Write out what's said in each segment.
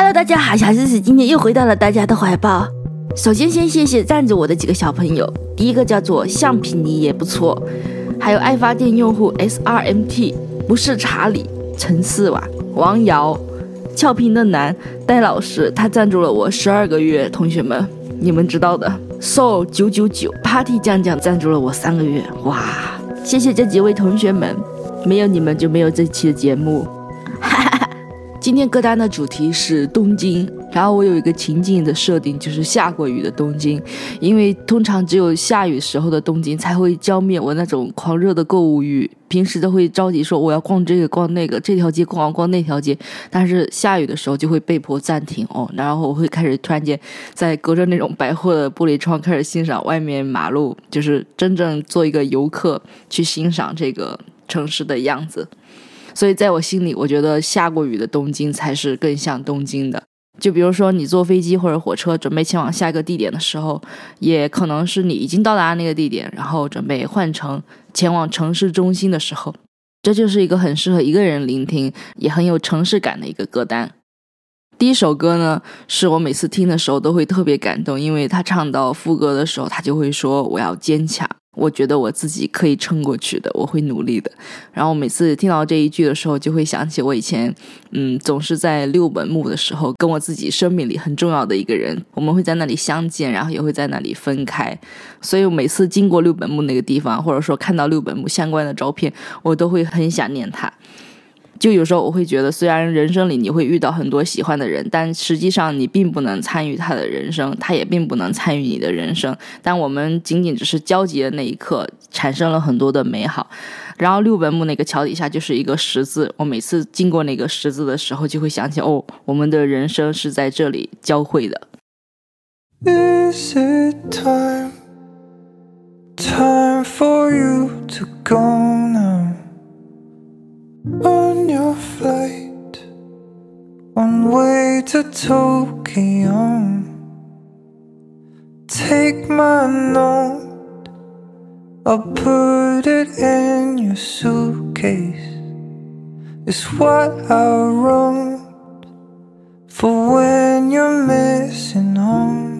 Hello，大家好，小思思今天又回到了大家的怀抱。首先，先谢谢赞助我的几个小朋友。第一个叫做橡皮泥也不错，还有爱发电用户 SRMT，不是查理，陈四瓦，王瑶，俏皮的男，戴老师，他赞助了我十二个月。同学们，你们知道的。Soul 九九九，Party 酱酱赞助了我三个月。哇，谢谢这几位同学们，没有你们就没有这期的节目。今天歌单的主题是东京，然后我有一个情境的设定，就是下过雨的东京，因为通常只有下雨时候的东京才会浇灭我那种狂热的购物欲，平时都会着急说我要逛这个逛那个，这条街逛完逛那条街，但是下雨的时候就会被迫暂停哦，然后我会开始突然间在隔着那种百货的玻璃窗开始欣赏外面马路，就是真正做一个游客去欣赏这个城市的样子。所以，在我心里，我觉得下过雨的东京才是更像东京的。就比如说，你坐飞机或者火车准备前往下一个地点的时候，也可能是你已经到达那个地点，然后准备换乘前往城市中心的时候。这就是一个很适合一个人聆听，也很有城市感的一个歌单。第一首歌呢，是我每次听的时候都会特别感动，因为他唱到副歌的时候，他就会说：“我要坚强。”我觉得我自己可以撑过去的，我会努力的。然后每次听到这一句的时候，就会想起我以前，嗯，总是在六本木的时候，跟我自己生命里很重要的一个人，我们会在那里相见，然后也会在那里分开。所以每次经过六本木那个地方，或者说看到六本木相关的照片，我都会很想念他。就有时候我会觉得，虽然人生里你会遇到很多喜欢的人，但实际上你并不能参与他的人生，他也并不能参与你的人生。但我们仅仅只是交集的那一刻，产生了很多的美好。然后六本木那个桥底下就是一个十字，我每次经过那个十字的时候，就会想起哦，我们的人生是在这里交汇的。Is it time, time for you to go way to Tokyo. Take my note, I'll put it in your suitcase. It's what I wrote for when you're missing home.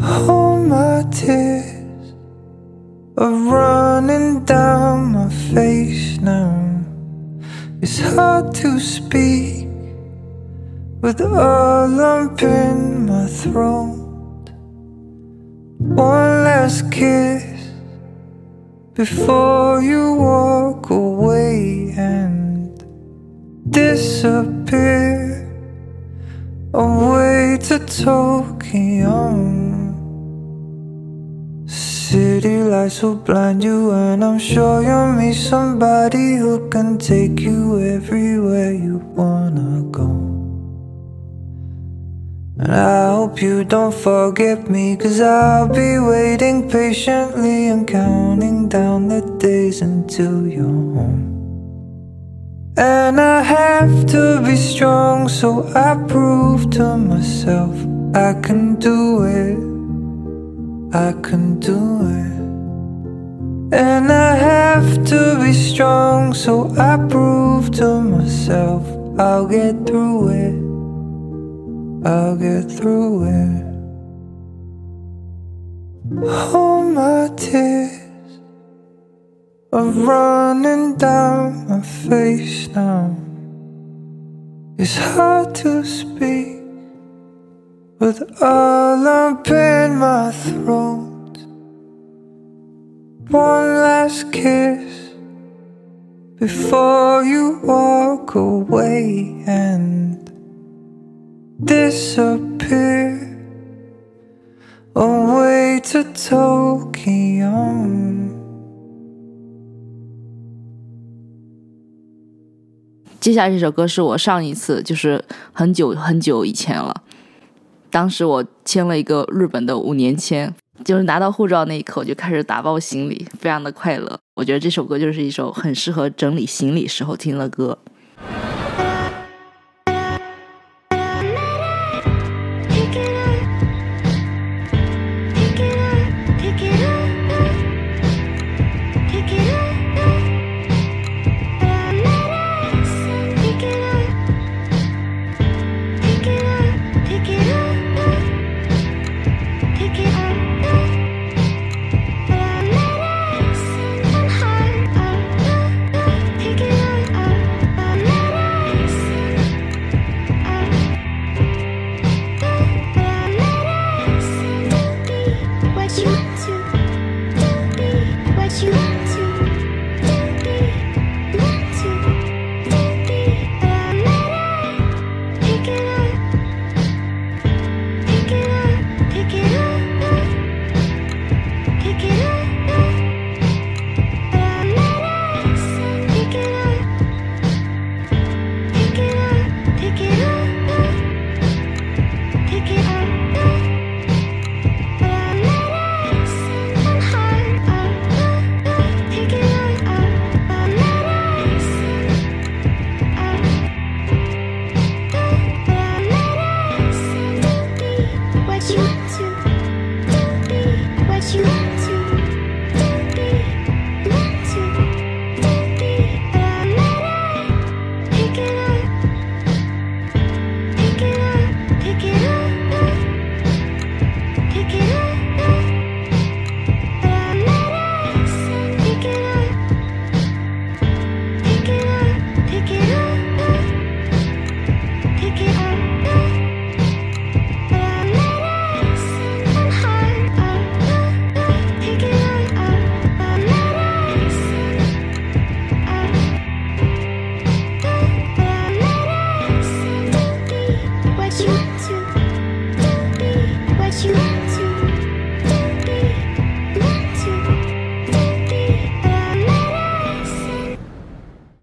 Hold my tears are running down my face now. It's hard to speak with a lump in my throat. One last kiss before you walk away and disappear away to Tokyo. City lights will blind you, and I'm sure you'll meet somebody who can take you everywhere you wanna go. And I hope you don't forget me, cause I'll be waiting patiently and counting down the days until you're home. And I have to be strong, so I prove to myself I can do it. I can do it. And I have to be strong, so I prove to myself I'll get through it. I'll get through it. All my tears are running down my face now. It's hard to speak with a lump in my throat One last kiss before you walk away and disappear away to Tokyo. 接下来这首歌是我上一次，就是很久很久以前了。当时我签了一个日本的五年签， 就是拿到护照那一刻，我就开始打包行李，非常的快乐。我觉得这首歌就是一首很适合整理行李时候听的歌。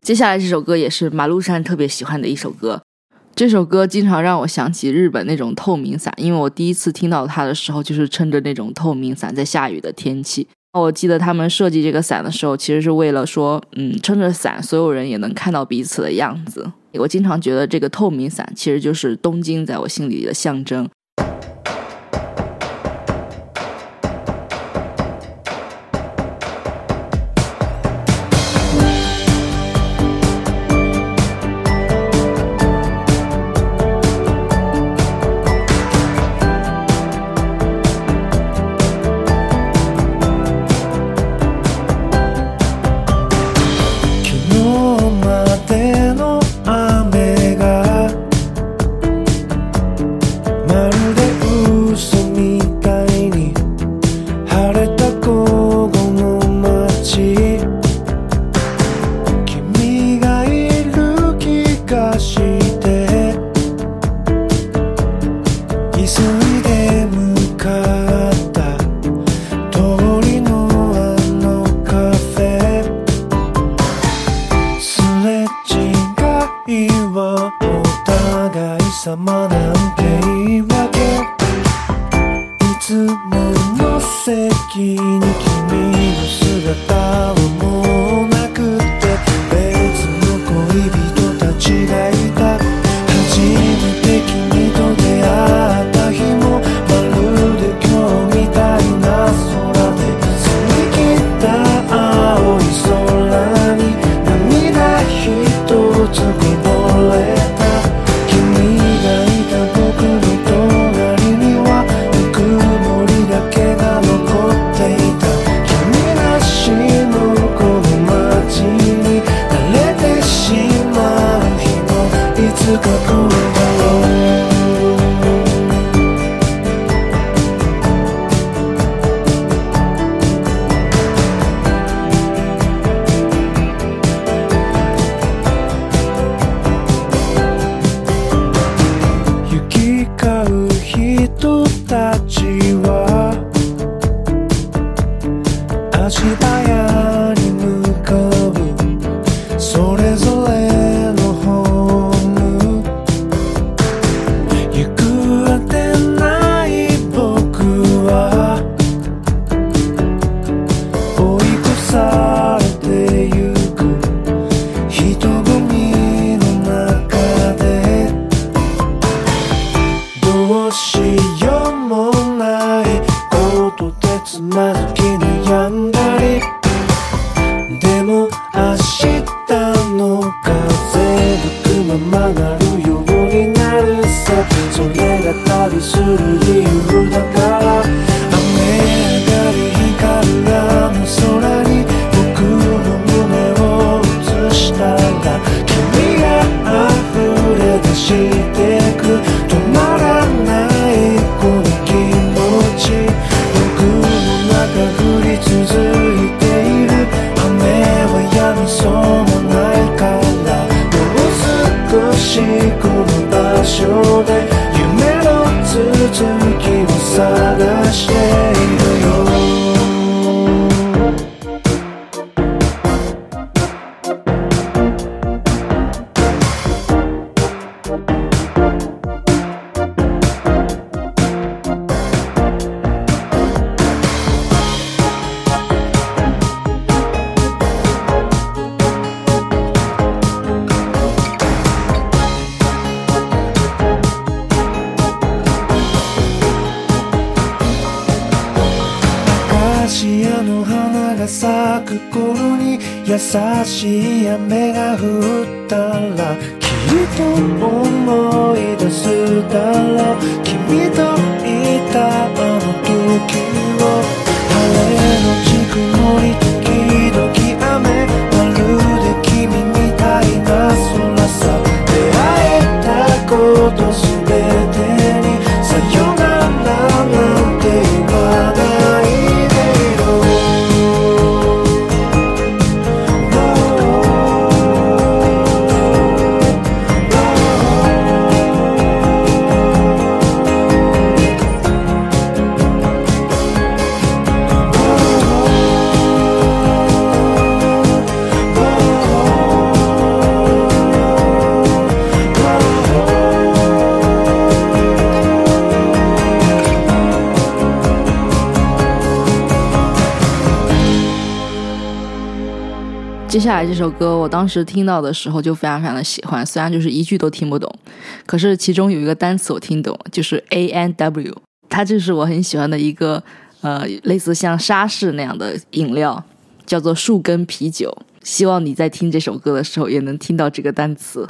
接下来这首歌也是马路山特别喜欢的一首歌。这首歌经常让我想起日本那种透明伞，因为我第一次听到它的时候，就是撑着那种透明伞在下雨的天气。我记得他们设计这个伞的时候，其实是为了说，嗯，撑着伞，所有人也能看到彼此的样子。我经常觉得这个透明伞其实就是东京在我心里的象征。様なんて言い訳。いつもの席に来下来这首歌，我当时听到的时候就非常非常的喜欢，虽然就是一句都听不懂，可是其中有一个单词我听懂，就是 A N W，它就是我很喜欢的一个呃类似像沙士那样的饮料，叫做树根啤酒。希望你在听这首歌的时候也能听到这个单词。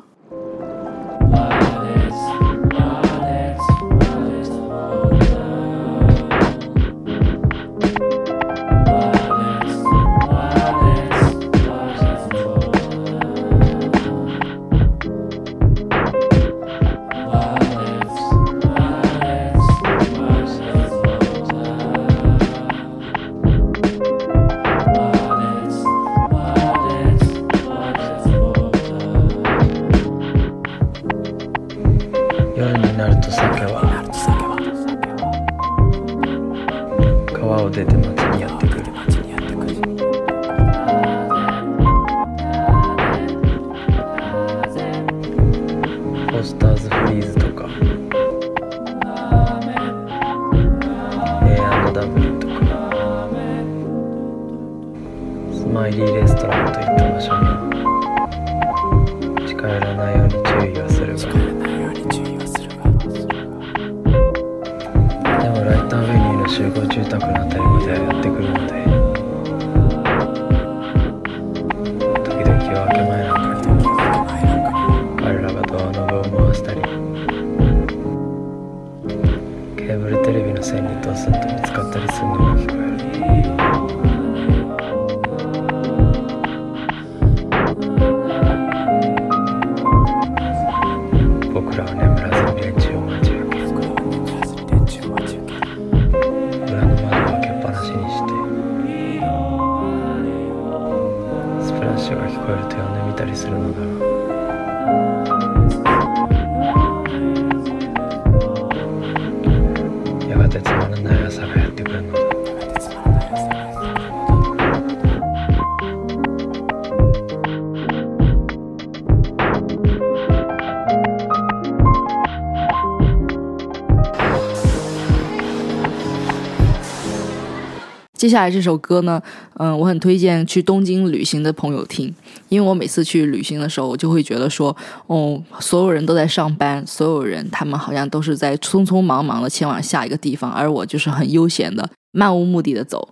接下来这首歌呢，嗯，我很推荐去东京旅行的朋友听，因为我每次去旅行的时候，我就会觉得说，哦，所有人都在上班，所有人他们好像都是在匆匆忙忙的前往下一个地方，而我就是很悠闲的、漫无目的的走。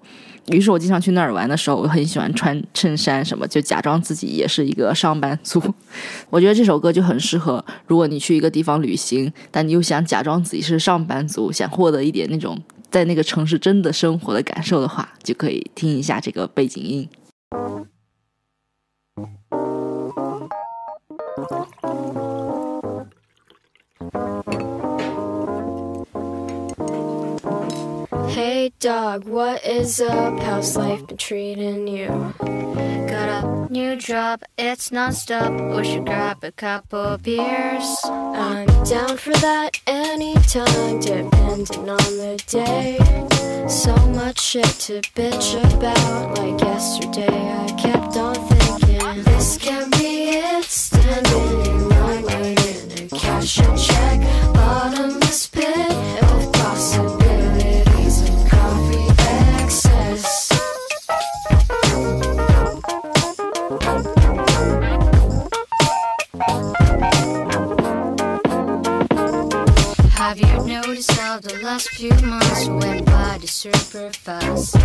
于是我经常去那儿玩的时候，我很喜欢穿衬衫什么，就假装自己也是一个上班族。我觉得这首歌就很适合，如果你去一个地方旅行，但你又想假装自己是上班族，想获得一点那种在那个城市真的生活的感受的话，就可以听一下这个背景音。Dog, what is up? How's life been treating you? Got a new job, it's non-stop. We should grab a couple beers. I'm down for that anytime, depending on the day. So much shit to bitch about. Like yesterday, I kept on thinking this can be it. Standing in line, waiting to cash a check. Bottomless you noticed how the last few months went by super fast?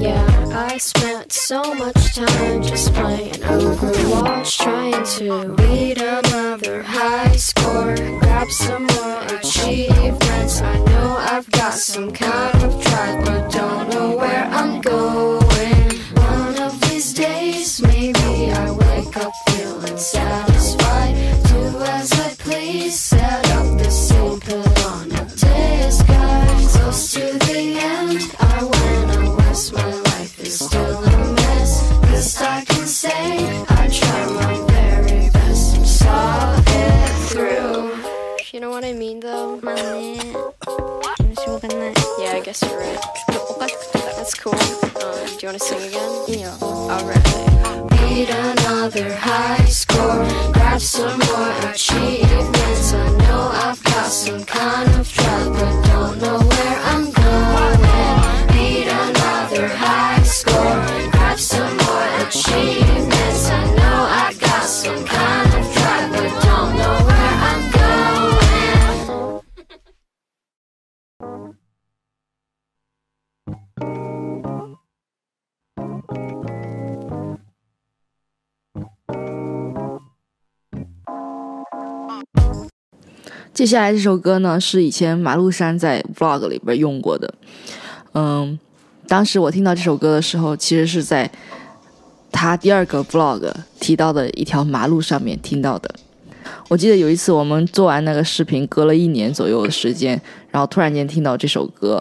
Yeah, I spent so much time just playing Overwatch, trying to beat another high score, grab some more achievements. I know I've got some kind of drive, but don't know where I'm going. One of these days, maybe I wake up feeling satisfied. Do as I please, 接下来这首歌呢，是以前马路山在 vlog 里边用过的。嗯，当时我听到这首歌的时候，其实是在他第二个 vlog 提到的一条马路上面听到的。我记得有一次我们做完那个视频，隔了一年左右的时间，然后突然间听到这首歌，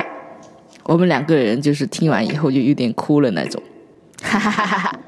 我们两个人就是听完以后就有点哭了那种。哈哈哈哈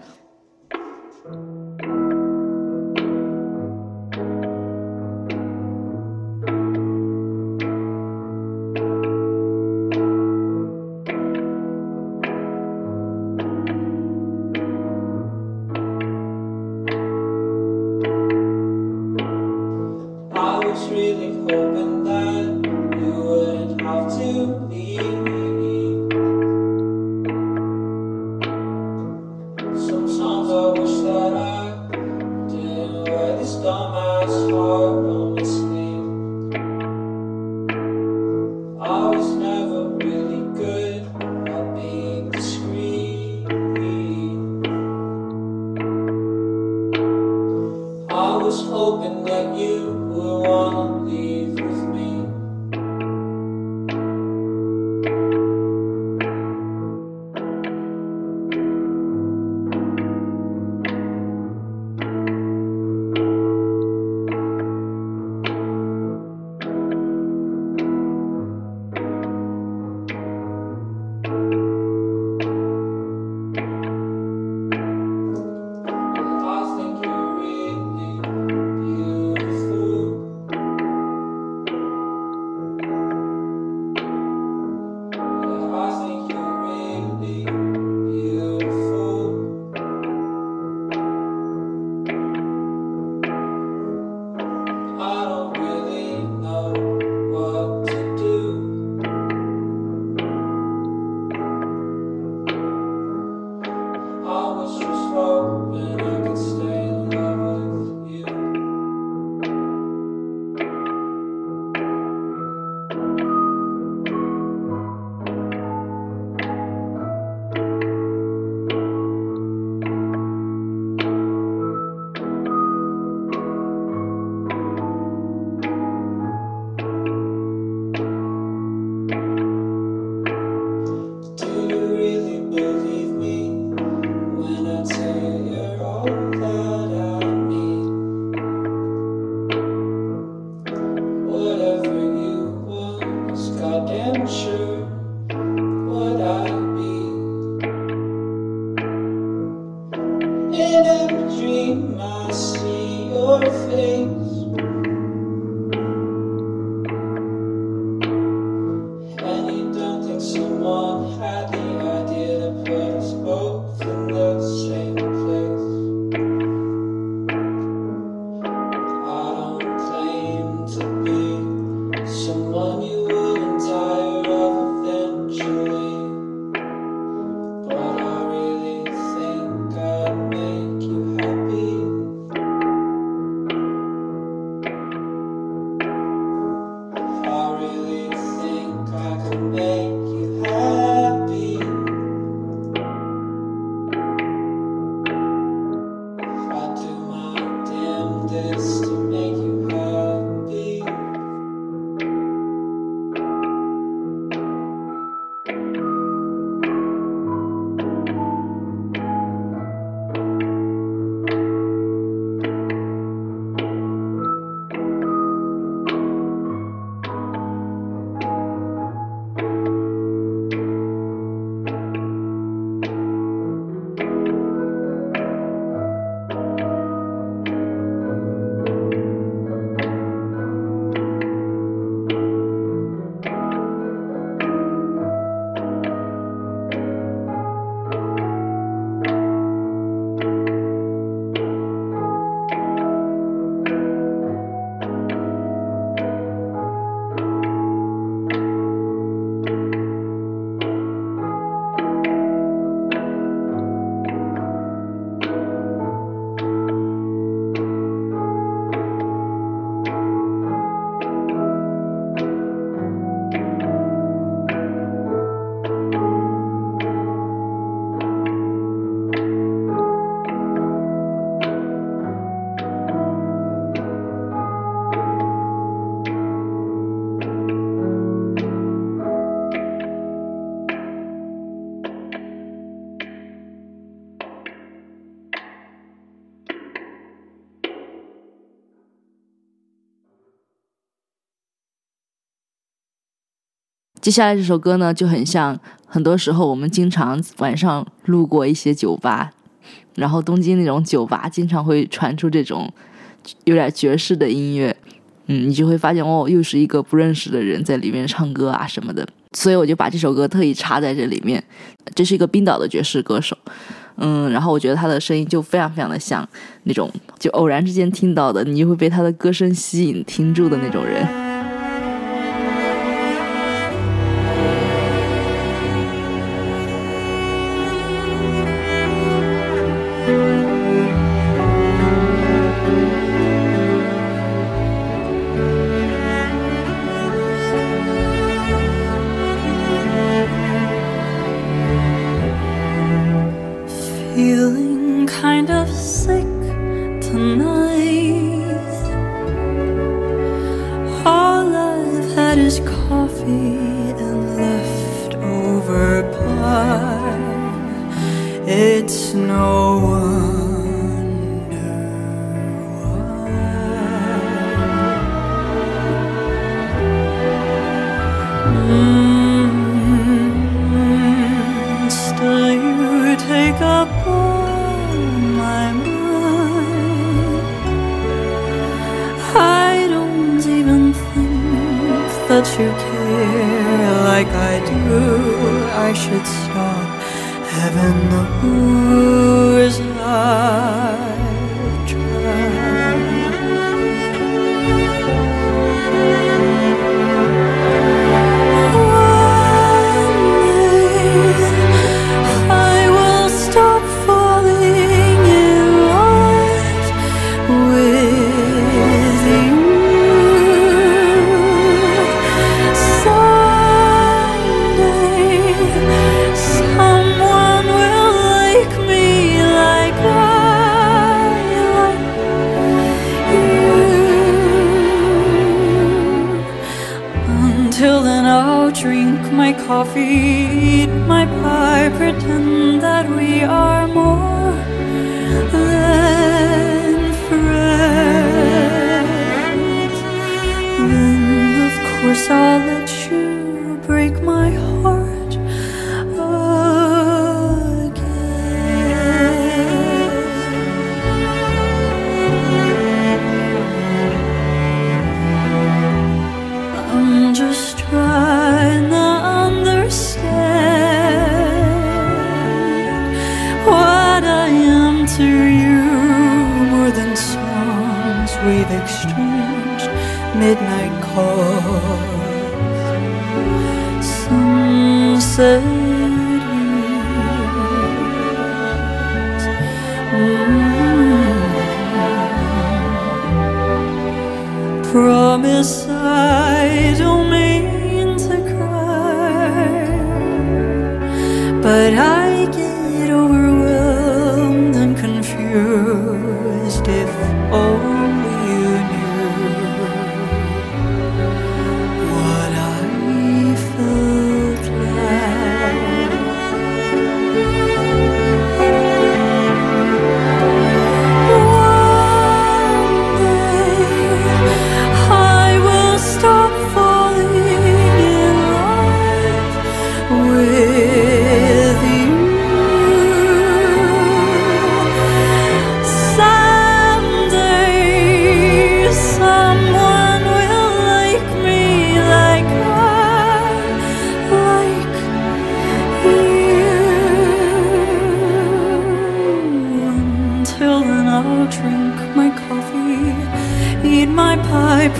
接下来这首歌呢，就很像很多时候我们经常晚上路过一些酒吧，然后东京那种酒吧经常会传出这种有点爵士的音乐，嗯，你就会发现哦，又是一个不认识的人在里面唱歌啊什么的，所以我就把这首歌特意插在这里面。这是一个冰岛的爵士歌手，嗯，然后我觉得他的声音就非常非常的像那种就偶然之间听到的，你就会被他的歌声吸引听住的那种人。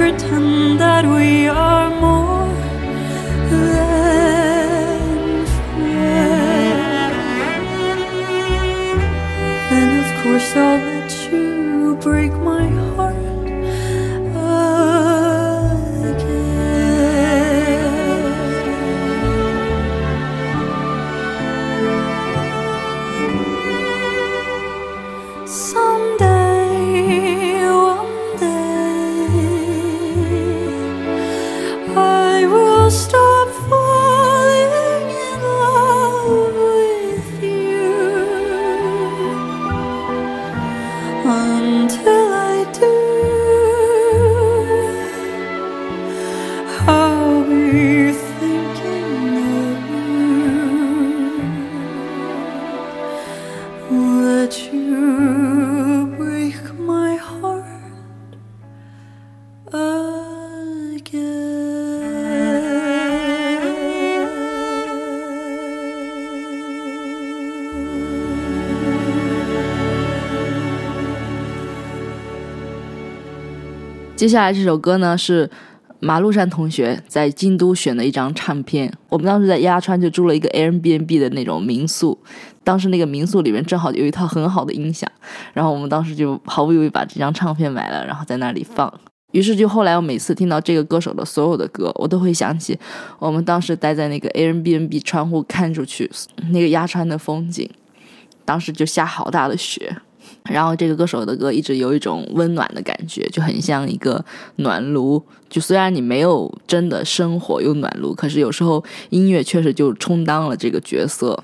Pretend that we are 接下来这首歌呢是马路山同学在京都选的一张唱片。我们当时在鸭川就住了一个 Airbnb 的那种民宿，当时那个民宿里面正好有一套很好的音响，然后我们当时就毫不犹豫把这张唱片买了，然后在那里放。于是就后来我每次听到这个歌手的所有的歌，我都会想起我们当时待在那个 Airbnb 窗户看出去那个鸭川的风景，当时就下好大的雪。然后这个歌手的歌一直有一种温暖的感觉，就很像一个暖炉。就虽然你没有真的生活有暖炉，可是有时候音乐确实就充当了这个角色。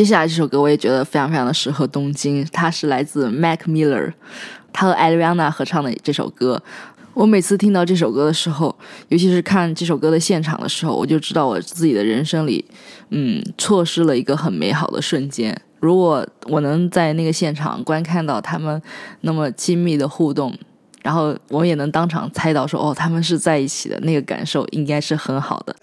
接下来这首歌我也觉得非常非常的适合东京，它是来自 Mac Miller，他和 Ariana 合唱的这首歌。我每次听到这首歌的时候，尤其是看这首歌的现场的时候，我就知道我自己的人生里，嗯，错失了一个很美好的瞬间。如果我能在那个现场观看到他们那么亲密的互动，然后我也能当场猜到说，哦，他们是在一起的，那个感受应该是很好的。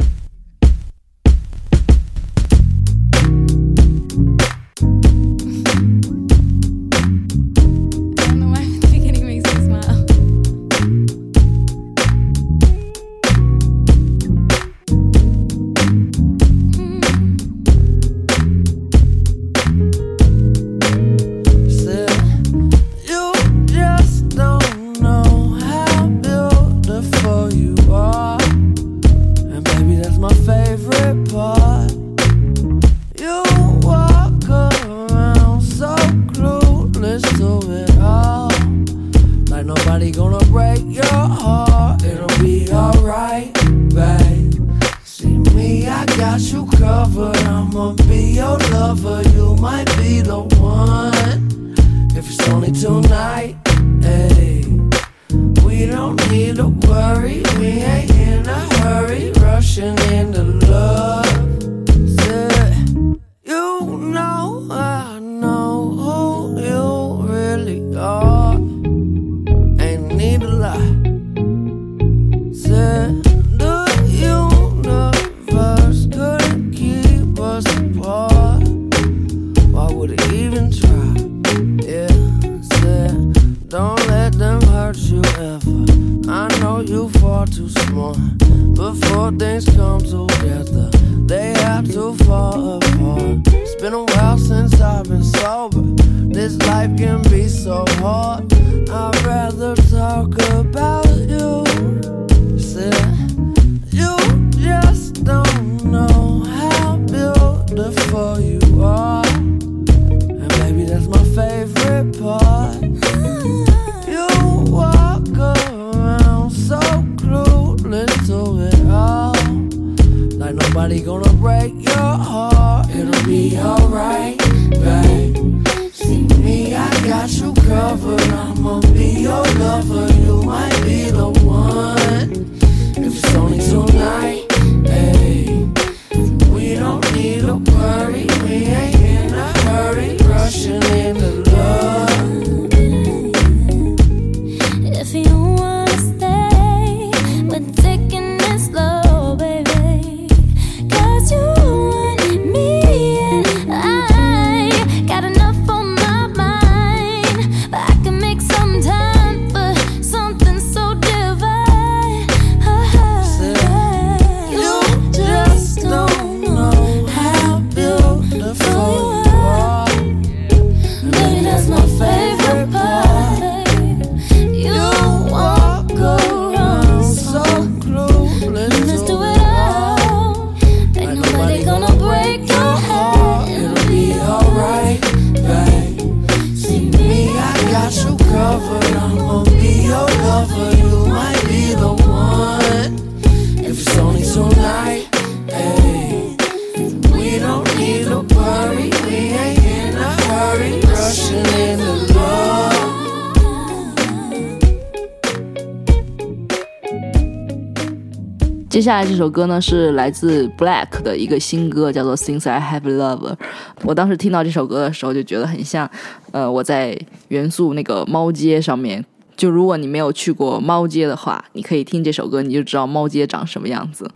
接下来这首歌呢是来自 Black 的一个新歌，叫做 Since I Have Love。我当时听到这首歌的时候，就觉得很像，呃，我在元素那个猫街上面。就如果你没有去过猫街的话，你可以听这首歌，你就知道猫街长什么样子。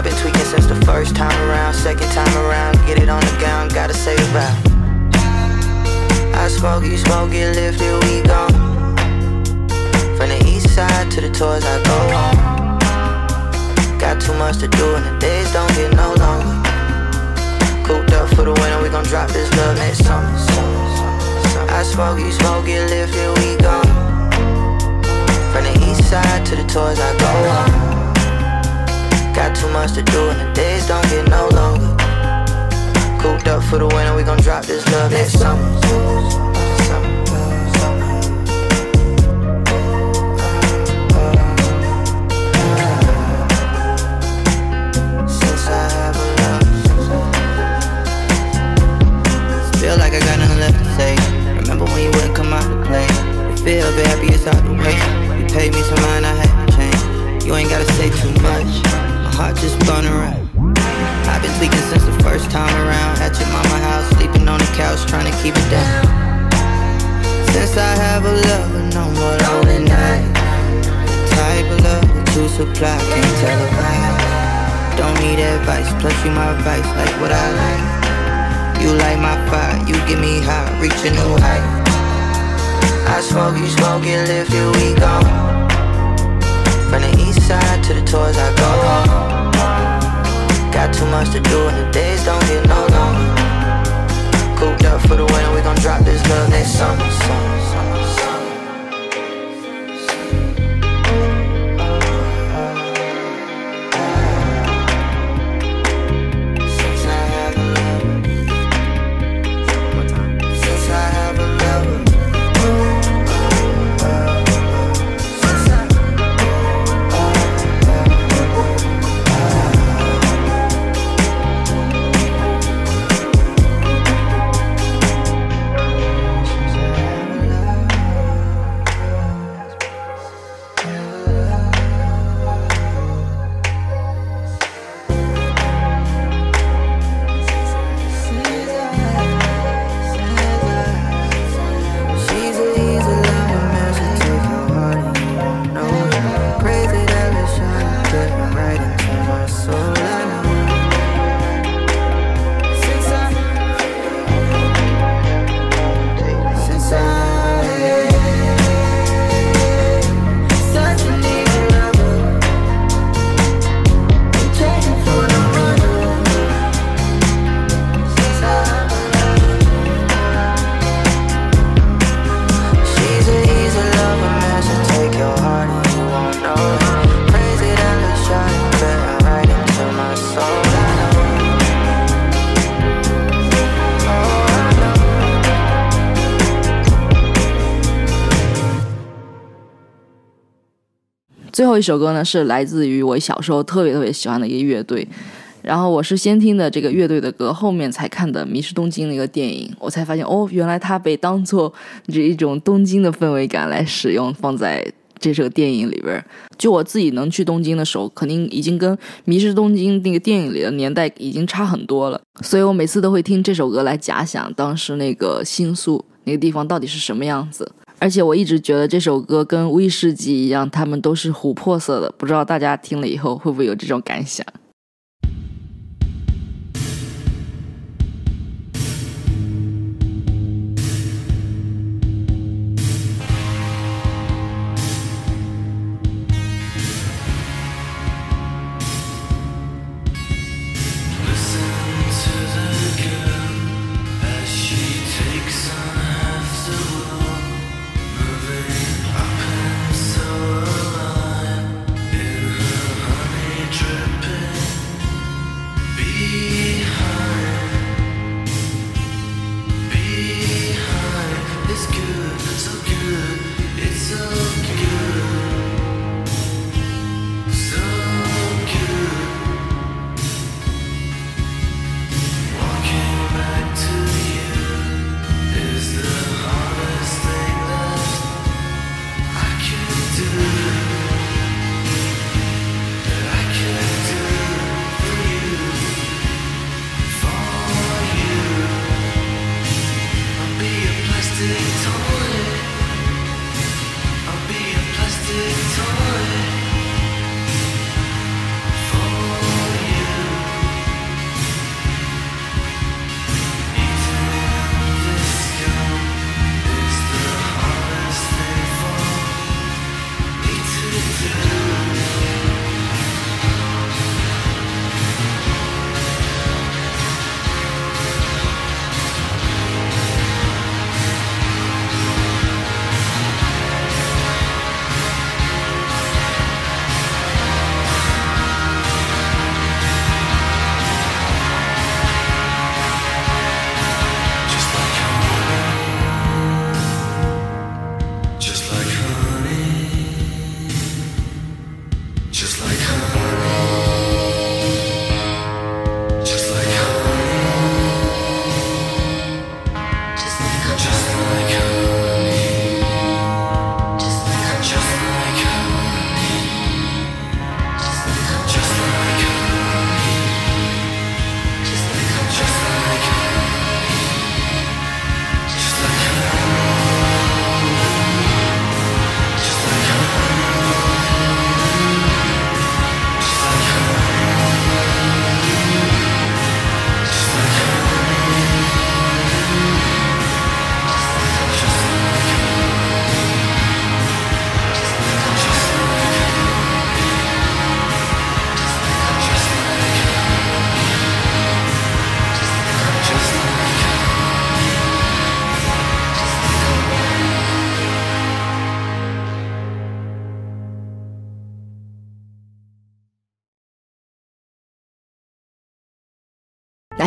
I've been tweaking since the first time around, second time around, get it on the gown, gotta say a vow. I smoke, you smoke, get lifted, we gone. From the east side to the tours I go on. Got too much to do and the days don't get no longer. Cooped up for the winter, we gon' drop this love next summer. I smoke, you smoke, get lifted, we gone. From the east side to the tours I go on. Got too much to do and the days don't get no longer. Cooped up for the winter, we gon' drop this love next summer. Since I have a love. Feel like I got nothing left to say. Remember when you wouldn't come out to play? The feel, baby, it's out the way. You paid me some mind, I had to change. You ain't gotta say too much. Heart just blown around. I've been tweaking since the first time around. At your mama house, sleeping on the couch, trying to keep it down. Since I have a lover, no more lonely night. Type of love that you supply, can't tell a lie. Don't need advice, plus you my vice, like what I like. You light my fire, you get me high, reach a new height. I smoke, you smoke, get lifted, we go. Side to the tours, I go home. Got too much to do and the days don't get no longer. Cooped up for the winter, we gon' drop this love next summer, summer. 最后一首歌呢，是来自于我小时候特别特别喜欢的一个乐队。然后我是先听的这个乐队的歌，后面才看的《迷失东京》那个电影，我才发现哦，原来它被当做这一种东京的氛围感来使用，放在这首电影里边。就我自己能去东京的时候，肯定已经跟《迷失东京》那个电影里的年代已经差很多了，所以我每次都会听这首歌来假想当时那个新宿那个地方到底是什么样子。而且我一直觉得这首歌跟《威士忌》一样，他们都是琥珀色的，不知道大家听了以后会不会有这种感想？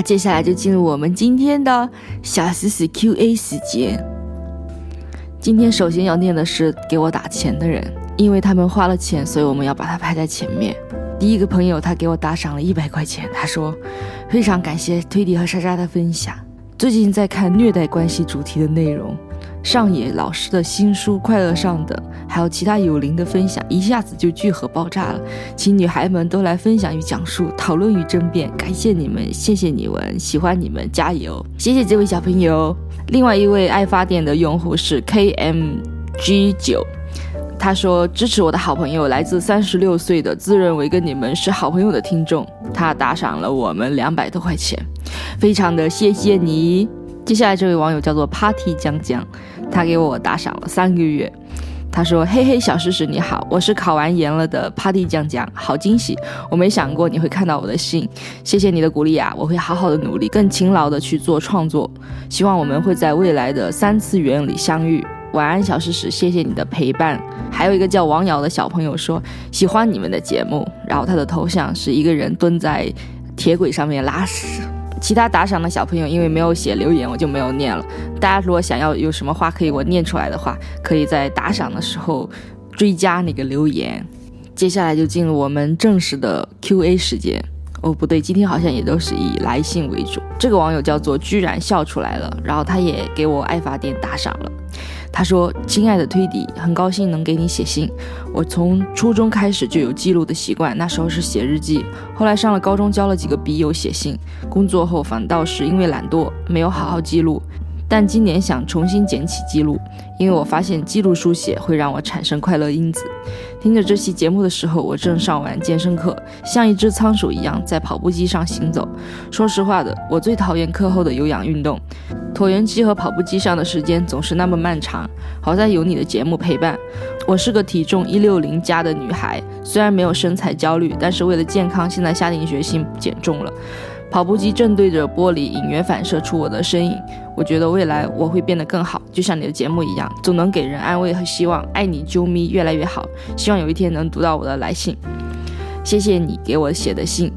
接下来就进入我们今天的小思思 Q&A 时间。今天首先要念的是给我打钱的人，因为他们花了钱，所以我们要把它排在前面。第一个朋友他给我打赏了一百块钱，他说非常感谢推理和莎莎的分享，最近在看虐待关系主题的内容。上野老师的新书《快乐上等》，还有其他有灵的分享，一下子就聚合爆炸了。请女孩们都来分享与讲述、讨论与争辩，感谢你们，谢谢你们，喜欢你们，加油！谢谢这位小朋友。另外一位爱发电的用户是 KMG 九，他说支持我的好朋友来自三十六岁的自认为跟你们是好朋友的听众，他打赏了我们两百多块钱，非常的谢谢你。接下来这位网友叫做 Party 江江，他给我打赏了三个月。他说：“嘿嘿，小诗诗你好，我是考完研了的 Party 江江，好惊喜！我没想过你会看到我的信，谢谢你的鼓励啊，我会好好的努力，更勤劳的去做创作。希望我们会在未来的三次元里相遇。晚安，小诗诗，谢谢你的陪伴。”还有一个叫王瑶的小朋友说喜欢你们的节目，然后他的头像是一个人蹲在铁轨上面拉屎。其他打赏的小朋友，因为没有写留言，我就没有念了。大家如果想要有什么话可以我念出来的话，可以在打赏的时候追加那个留言。接下来就进入我们正式的 Q&A 时间。哦，不对，今天好像也都是以来信为主。这个网友叫做居然笑出来了，然后他也给我爱发电打赏了。他说：“亲爱的推迪，很高兴能给你写信。我从初中开始就有记录的习惯，那时候是写日记。后来上了高中，交了几个笔友写信。工作后反倒是因为懒惰，没有好好记录。但今年想重新捡起记录，因为我发现记录书写会让我产生快乐因子。”听着这期节目的时候，我正上完健身课，像一只仓鼠一样在跑步机上行走。说实话的，我最讨厌课后的有氧运动，椭圆机和跑步机上的时间总是那么漫长。好在有你的节目陪伴。我是个体重一六零加的女孩，虽然没有身材焦虑，但是为了健康，现在下定决心减重了。跑步机正对着玻璃，隐约反射出我的身影。我觉得未来我会变得更好，就像你的节目一样，总能给人安慰和希望。爱你，啾咪，越来越好。希望有一天能读到我的来信。谢谢你给我写的信，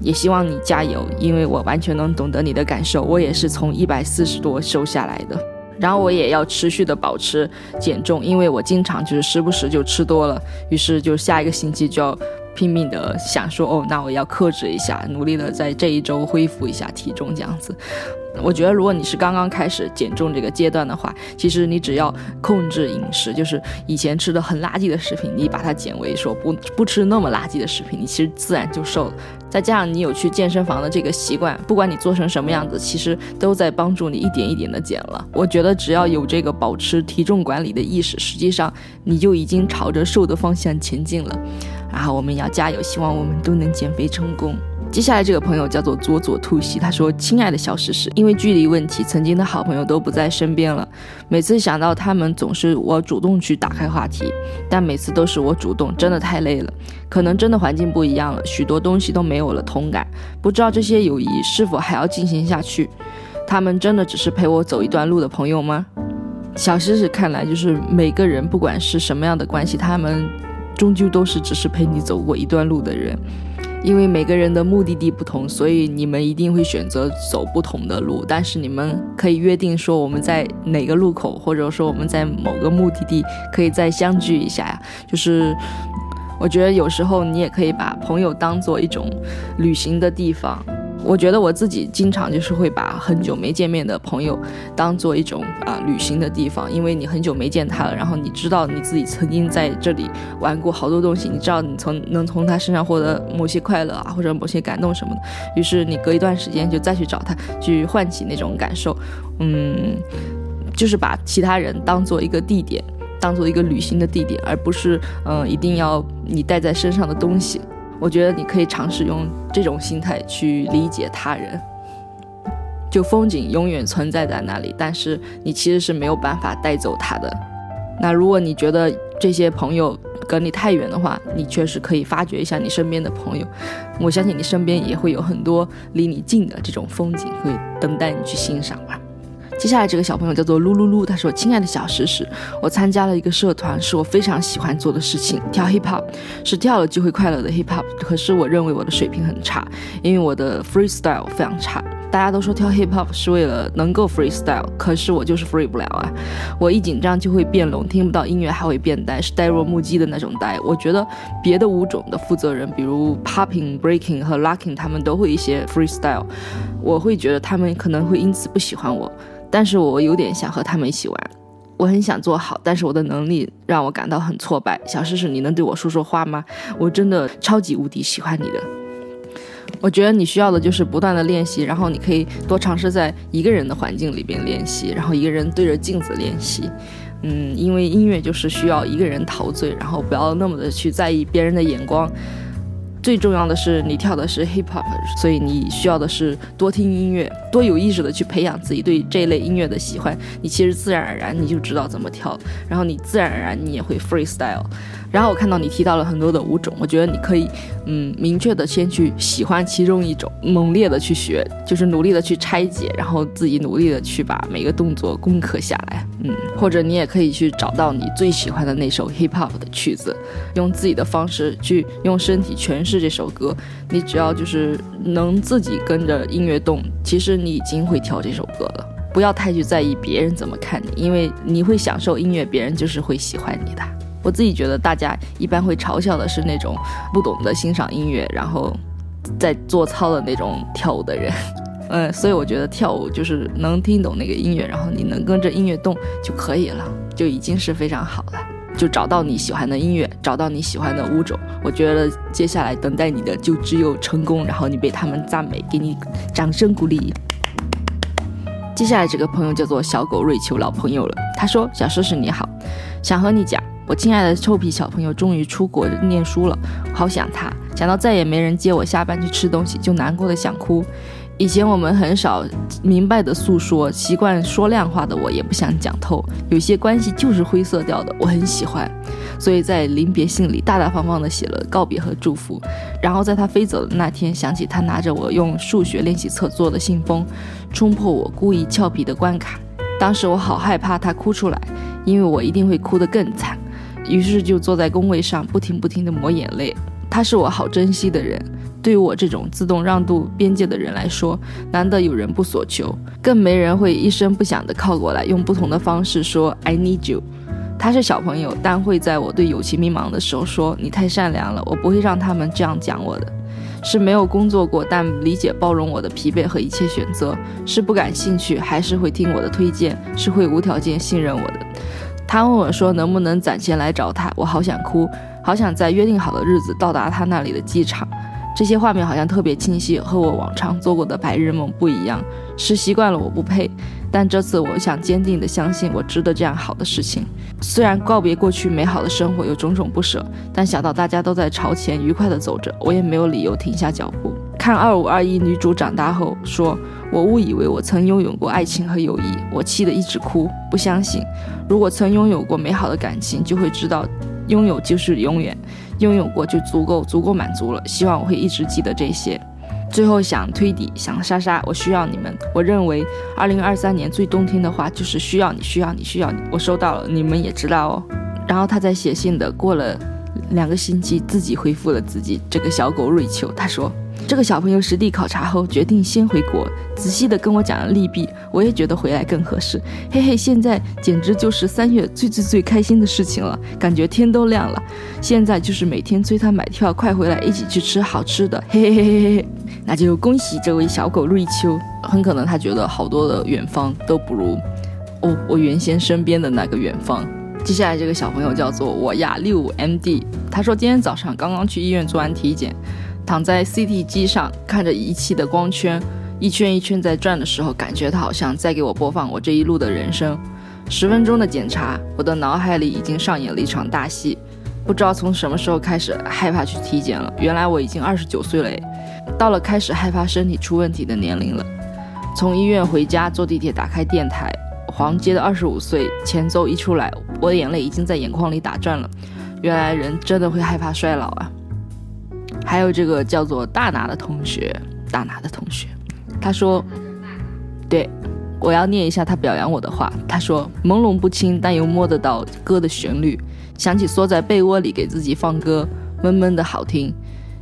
也希望你加油，因为我完全能懂得你的感受。我也是从一百四十多瘦下来的，然后我也要持续的保持减重，因为我经常就是时不时就吃多了，于是就下一个星期就要。拼命的想说哦，那我要克制一下，努力的在这一周恢复一下体重，这样子。我觉得如果你是刚刚开始减重这个阶段的话，其实你只要控制饮食，就是以前吃的很垃圾的食品，你把它减为说不不吃那么垃圾的食品，你其实自然就瘦了。再加上你有去健身房的这个习惯，不管你做成什么样子，其实都在帮助你一点一点的减了。我觉得只要有这个保持体重管理的意识，实际上你就已经朝着瘦的方向前进了。然后我们要加油，希望我们都能减肥成功。接下来这个朋友叫做左左兔西，他说：“亲爱的小诗诗，因为距离问题，曾经的好朋友都不在身边了。每次想到他们，总是我主动去打开话题，但每次都是我主动，真的太累了。可能真的环境不一样了，许多东西都没有了同感。不知道这些友谊是否还要进行下去？他们真的只是陪我走一段路的朋友吗？小诗诗看来，就是每个人不管是什么样的关系，他们。”终究都是只是陪你走过一段路的人，因为每个人的目的地不同，所以你们一定会选择走不同的路。但是你们可以约定说，我们在哪个路口，或者说我们在某个目的地可以再相聚一下呀。就是我觉得有时候你也可以把朋友当做一种旅行的地方。我觉得我自己经常就是会把很久没见面的朋友当做一种啊旅行的地方，因为你很久没见他了，然后你知道你自己曾经在这里玩过好多东西，你知道你从能从他身上获得某些快乐啊，或者某些感动什么的，于是你隔一段时间就再去找他，去唤起那种感受，嗯，就是把其他人当做一个地点，当做一个旅行的地点，而不是嗯一定要你带在身上的东西。我觉得你可以尝试用这种心态去理解他人，就风景永远存在在那里，但是你其实是没有办法带走他的。那如果你觉得这些朋友隔你太远的话，你确实可以发掘一下你身边的朋友，我相信你身边也会有很多离你近的这种风景，会等待你去欣赏吧。接下来这个小朋友叫做噜噜噜，他说：“亲爱的小石石，我参加了一个社团，是我非常喜欢做的事情，跳 hip hop，是跳了就会快乐的 hip hop。可是我认为我的水平很差，因为我的 freestyle 非常差。大家都说跳 hip hop 是为了能够 freestyle，可是我就是 free 不了啊！我一紧张就会变聋，听不到音乐还会变呆，是呆若木鸡的那种呆。我觉得别的舞种的负责人，比如 popping、breaking 和 locking，他们都会一些 freestyle，我会觉得他们可能会因此不喜欢我，但是我有点想和他们一起玩。我很想做好，但是我的能力让我感到很挫败。小诗诗，你能对我说说话吗？我真的超级无敌喜欢你的。我觉得你需要的就是不断的练习，然后你可以多尝试在一个人的环境里边练习，然后一个人对着镜子练习。嗯，因为音乐就是需要一个人陶醉，然后不要那么的去在意别人的眼光。最重要的是，你跳的是 hip hop，所以你需要的是多听音乐，多有意识的去培养自己对这类音乐的喜欢。你其实自然而然你就知道怎么跳，然后你自然而然你也会 freestyle。然后我看到你提到了很多的舞种，我觉得你可以，嗯，明确的先去喜欢其中一种，猛烈的去学，就是努力的去拆解，然后自己努力的去把每个动作攻克下来，嗯，或者你也可以去找到你最喜欢的那首 hip hop 的曲子，用自己的方式去用身体诠释这首歌。你只要就是能自己跟着音乐动，其实你已经会跳这首歌了。不要太去在意别人怎么看你，因为你会享受音乐，别人就是会喜欢你的。我自己觉得，大家一般会嘲笑的是那种不懂得欣赏音乐，然后在做操的那种跳舞的人。嗯，所以我觉得跳舞就是能听懂那个音乐，然后你能跟着音乐动就可以了，就已经是非常好了。就找到你喜欢的音乐，找到你喜欢的舞种，我觉得接下来等待你的就只有成功，然后你被他们赞美，给你掌声鼓励。接下来这个朋友叫做小狗瑞秋，老朋友了。他说：“小叔叔你好，想和你讲。”我亲爱的臭皮小朋友终于出国念书了，好想他。想到再也没人接我下班去吃东西，就难过的想哭。以前我们很少明白的诉说，习惯说亮话的我也不想讲透。有些关系就是灰色调的，我很喜欢，所以在临别信里大大方方的写了告别和祝福。然后在他飞走的那天，想起他拿着我用数学练习册做的信封，冲破我故意俏皮的关卡。当时我好害怕他哭出来，因为我一定会哭得更惨。于是就坐在工位上，不停不停地抹眼泪。他是我好珍惜的人，对于我这种自动让渡边界的人来说，难得有人不索求，更没人会一声不响地靠过来，用不同的方式说 “I need you”。他是小朋友，但会在我对友情迷茫的时候说：“你太善良了，我不会让他们这样讲我的。”是没有工作过，但理解包容我的疲惫和一切选择；是不感兴趣，还是会听我的推荐；是会无条件信任我的。他问我说：“能不能攒钱来找他？”我好想哭，好想在约定好的日子到达他那里的机场。这些画面好像特别清晰，和我往常做过的白日梦不一样。是习惯了我不配，但这次我想坚定地相信我值得这样好的事情。虽然告别过去美好的生活有种种不舍，但想到大家都在朝前愉快地走着，我也没有理由停下脚步。看二五二一女主长大后说。我误以为我曾拥有过爱情和友谊，我气得一直哭，不相信。如果曾拥有过美好的感情，就会知道，拥有就是永远，拥有过就足够，足够满足了。希望我会一直记得这些。最后想推底，想莎莎，我需要你们。我认为，二零二三年最动听的话就是需要你，需要你，需要你。我收到了，你们也知道哦。然后他在写信的过了两个星期，自己回复了自己这个小狗瑞秋，他说。这个小朋友实地考察后决定先回国，仔细的跟我讲了利弊，我也觉得回来更合适。嘿嘿，现在简直就是三月最最最开心的事情了，感觉天都亮了。现在就是每天催他买票，快回来一起去吃好吃的。嘿嘿嘿嘿嘿，那就恭喜这位小狗瑞秋。很可能他觉得好多的远方都不如哦，我原先身边的那个远方。接下来这个小朋友叫做我呀六 MD，他说今天早上刚刚去医院做完体检。躺在 CT 机上看着仪器的光圈一圈一圈在转的时候，感觉它好像在给我播放我这一路的人生。十分钟的检查，我的脑海里已经上演了一场大戏。不知道从什么时候开始害怕去体检了。原来我已经二十九岁了，到了开始害怕身体出问题的年龄了。从医院回家，坐地铁打开电台，黄杰的二十五岁前奏一出来，我的眼泪已经在眼眶里打转了。原来人真的会害怕衰老啊！还有这个叫做大拿的同学，大拿的同学，他说：“对，我要念一下他表扬我的话。他说，朦胧不清，但又摸得到歌的旋律，想起缩在被窝里给自己放歌，闷闷的好听。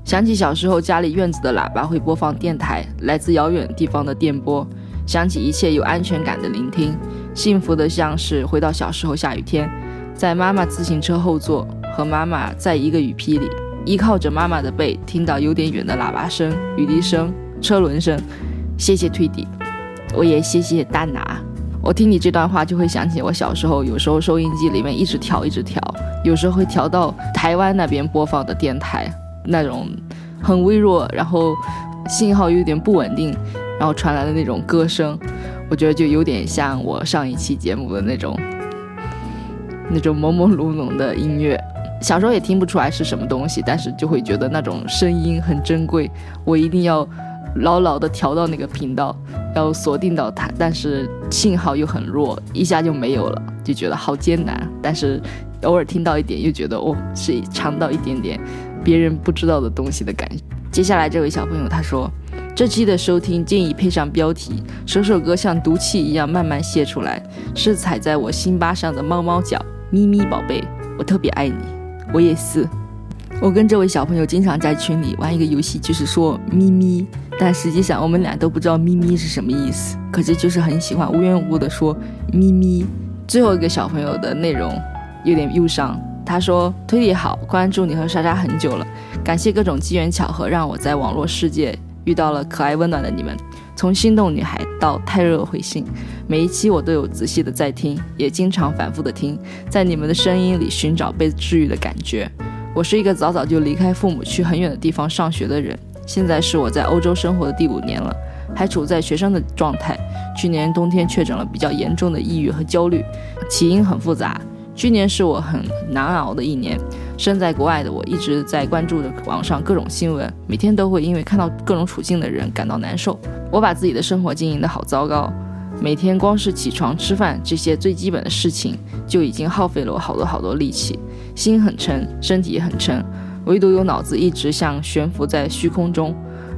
想起小时候家里院子的喇叭会播放电台，来自遥远地方的电波，想起一切有安全感的聆听，幸福的像是回到小时候下雨天，在妈妈自行车后座和妈妈在一个雨披里，依靠着妈妈的背，听到有点远的喇叭声、雨滴声、车轮声。谢谢推迪，我也谢谢大拿。我听你这段话，就会想起我小时候，有时候收音机里面一直调，一直调，有时候会调到台湾那边播放的电台，那种很微弱，然后信号有点不稳定，然后传来的那种歌声，我觉得就有点像我上一期节目的那种那种朦朦胧胧的音乐。小时候也听不出来是什么东西，但是就会觉得那种声音很珍贵，我一定要牢牢的调到那个频道。要锁定到它，但是信号又很弱，一下就没有了，就觉得好艰难。但是偶尔听到一点，又觉得哦，是尝到一点点别人不知道的东西的感觉。接下来这位小朋友他说，这期的收听建议配上标题，首首歌像毒气一样慢慢泄出来，是踩在我心巴上的猫猫脚，咪咪宝贝，我特别爱你，我也是。我跟这位小朋友经常在群里玩一个游戏，就是说咪咪，但实际上我们俩都不知道咪咪是什么意思，可是就是很喜欢无缘无故的说咪咪。最后一个小朋友的内容有点忧伤，他说推理好，关注你和莎莎很久了，感谢各种机缘巧合让我在网络世界遇到了可爱温暖的你们，从心动女孩到太热回信，每一期我都有仔细的在听，也经常反复的听，在你们的声音里寻找被治愈的感觉。我是一个早早就离开父母去很远的地方上学的人，现在是我在欧洲生活的第五年了，还处在学生的状态。去年冬天确诊了比较严重的抑郁和焦虑，起因很复杂。去年是我很难熬的一年，身在国外的我一直在关注着网上各种新闻，每天都会因为看到各种处境的人感到难受。我把自己的生活经营得好糟糕。每天光是起床、吃饭这些最基本的事情，就已经耗费了我好多好多力气，心很沉，身体也很沉，唯独有脑子一直像悬浮在虚空中。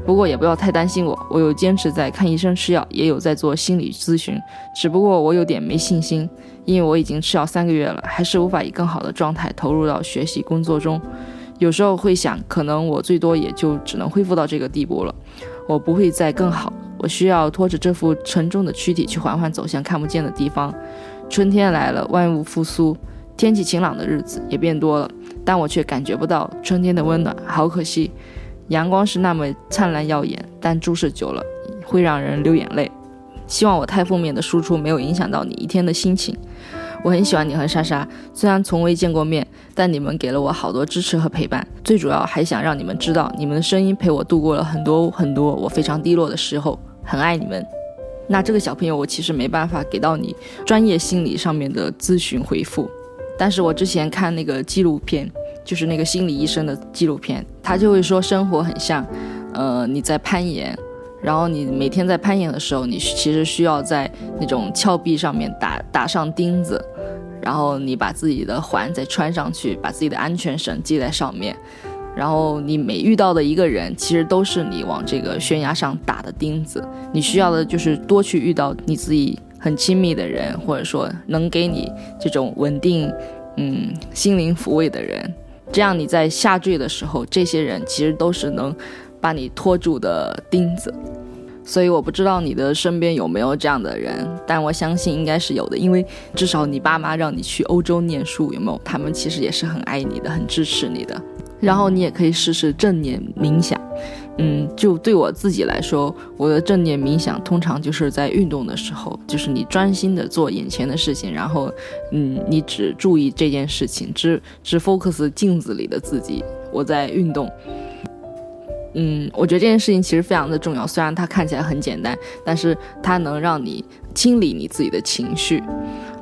不过也不要太担心我，我有坚持在看医生吃药，也有在做心理咨询，只不过我有点没信心，因为我已经吃药三个月了，还是无法以更好的状态投入到学习工作中。有时候会想，可能我最多也就只能恢复到这个地步了，我不会再更好。我需要拖着这副沉重的躯体去缓缓走向看不见的地方。春天来了，万物复苏，天气晴朗的日子也变多了，但我却感觉不到春天的温暖，好可惜。阳光是那么灿烂耀眼，但注视久了会让人流眼泪。希望我太负面的输出没有影响到你一天的心情。我很喜欢你和莎莎，虽然从未见过面，但你们给了我好多支持和陪伴。最主要还想让你们知道，你们的声音陪我度过了很多很多我非常低落的时候。很爱你们。那这个小朋友，我其实没办法给到你专业心理上面的咨询回复。但是我之前看那个纪录片，就是那个心理医生的纪录片，他就会说生活很像，呃，你在攀岩，然后你每天在攀岩的时候，你其实需要在那种峭壁上面打打上钉子，然后你把自己的环再穿上去，把自己的安全绳系在上面。然后你每遇到的一个人，其实都是你往这个悬崖上打的钉子。你需要的就是多去遇到你自己很亲密的人，或者说能给你这种稳定，嗯，心灵抚慰的人。这样你在下坠的时候，这些人其实都是能把你拖住的钉子。所以我不知道你的身边有没有这样的人，但我相信应该是有的，因为至少你爸妈让你去欧洲念书，有没有？他们其实也是很爱你的，很支持你的。然后你也可以试试正念冥想，嗯，就对我自己来说，我的正念冥想通常就是在运动的时候，就是你专心的做眼前的事情，然后，嗯，你只注意这件事情，只只 focus 镜子里的自己，我在运动。嗯，我觉得这件事情其实非常的重要，虽然它看起来很简单，但是它能让你清理你自己的情绪。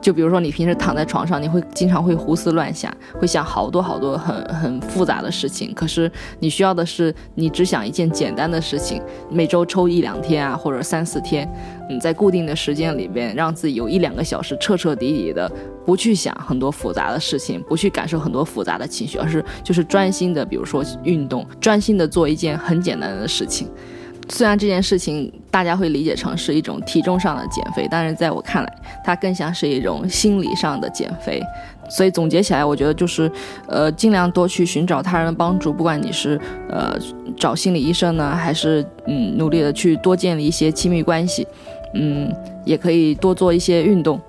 就比如说，你平时躺在床上，你会经常会胡思乱想，会想好多好多很很复杂的事情。可是你需要的是，你只想一件简单的事情，每周抽一两天啊，或者三四天，你在固定的时间里边，让自己有一两个小时彻彻底底的不去想很多复杂的事情，不去感受很多复杂的情绪，而是就是专心的，比如说运动，专心的做一件很简单的事情。虽然这件事情大家会理解成是一种体重上的减肥，但是在我看来，它更像是一种心理上的减肥。所以总结起来，我觉得就是，呃，尽量多去寻找他人的帮助，不管你是呃找心理医生呢，还是嗯努力的去多建立一些亲密关系，嗯，也可以多做一些运动，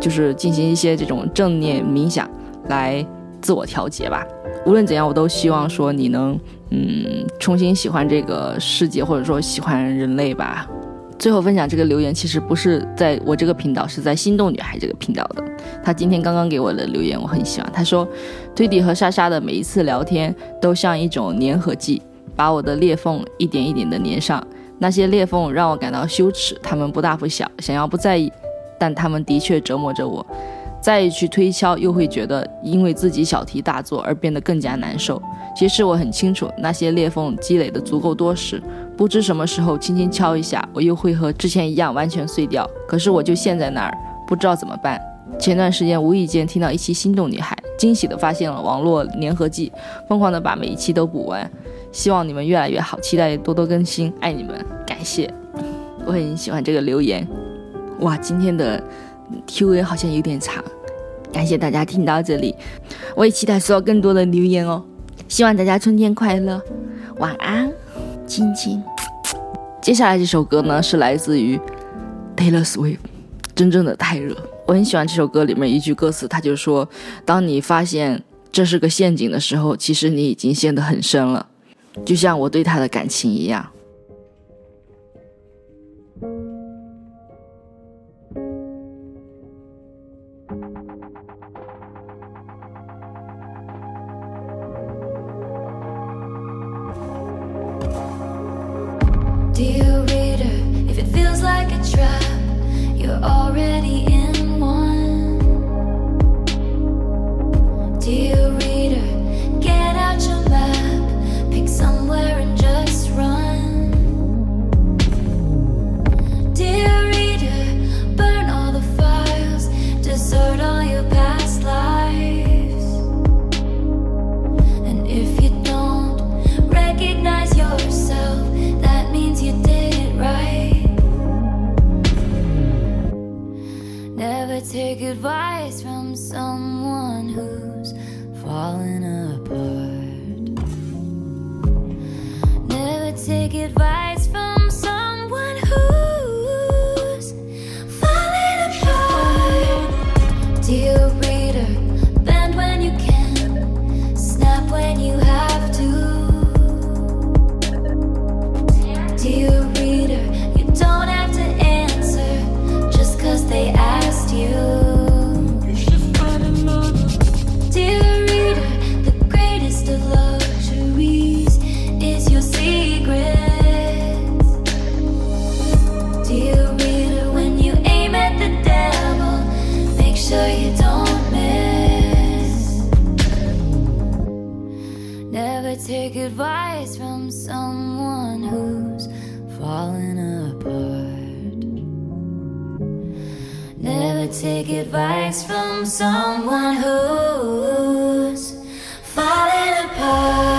就是进行一些这种正念冥想来自我调节吧。无论怎样，我都希望说你能嗯重新喜欢这个世界，或者说喜欢人类吧。最后分享这个留言，其实不是在我这个频道，是在心动女孩这个频道的。她今天刚刚给我的留言，我很喜欢。她说，推迪和莎莎的每一次聊天都像一种粘合剂，把我的裂缝一点一点的粘上。那些裂缝让我感到羞耻，他们不大不小，想要不在意，但他们的确折磨着我。再一去推敲，又会觉得因为自己小题大做而变得更加难受。其实我很清楚，那些裂缝积累的足够多时，不知什么时候轻轻敲一下，我又会和之前一样完全碎掉。可是我就陷在那儿，不知道怎么办。前段时间无意间听到一期《心动女孩》，惊喜地发现了网络粘合剂，疯狂地把每一期都补完。希望你们越来越好，期待多多更新，爱你们，感谢。我很喜欢这个留言。哇，今天的 Q&A 好像有点长，感谢大家听到这里，我也期待收到更多的留言哦。希望大家春天快乐，晚安，亲亲。接下来这首歌呢是来自于 Taylor Swift，真正的太热。我很喜欢这首歌里面一句歌词，它就说：“当你发现这是个陷阱的时候，其实你已经陷得很深了，就像我对他的感情一样。” advice from someone who's falling apart. Never take advice from someone who's falling apart.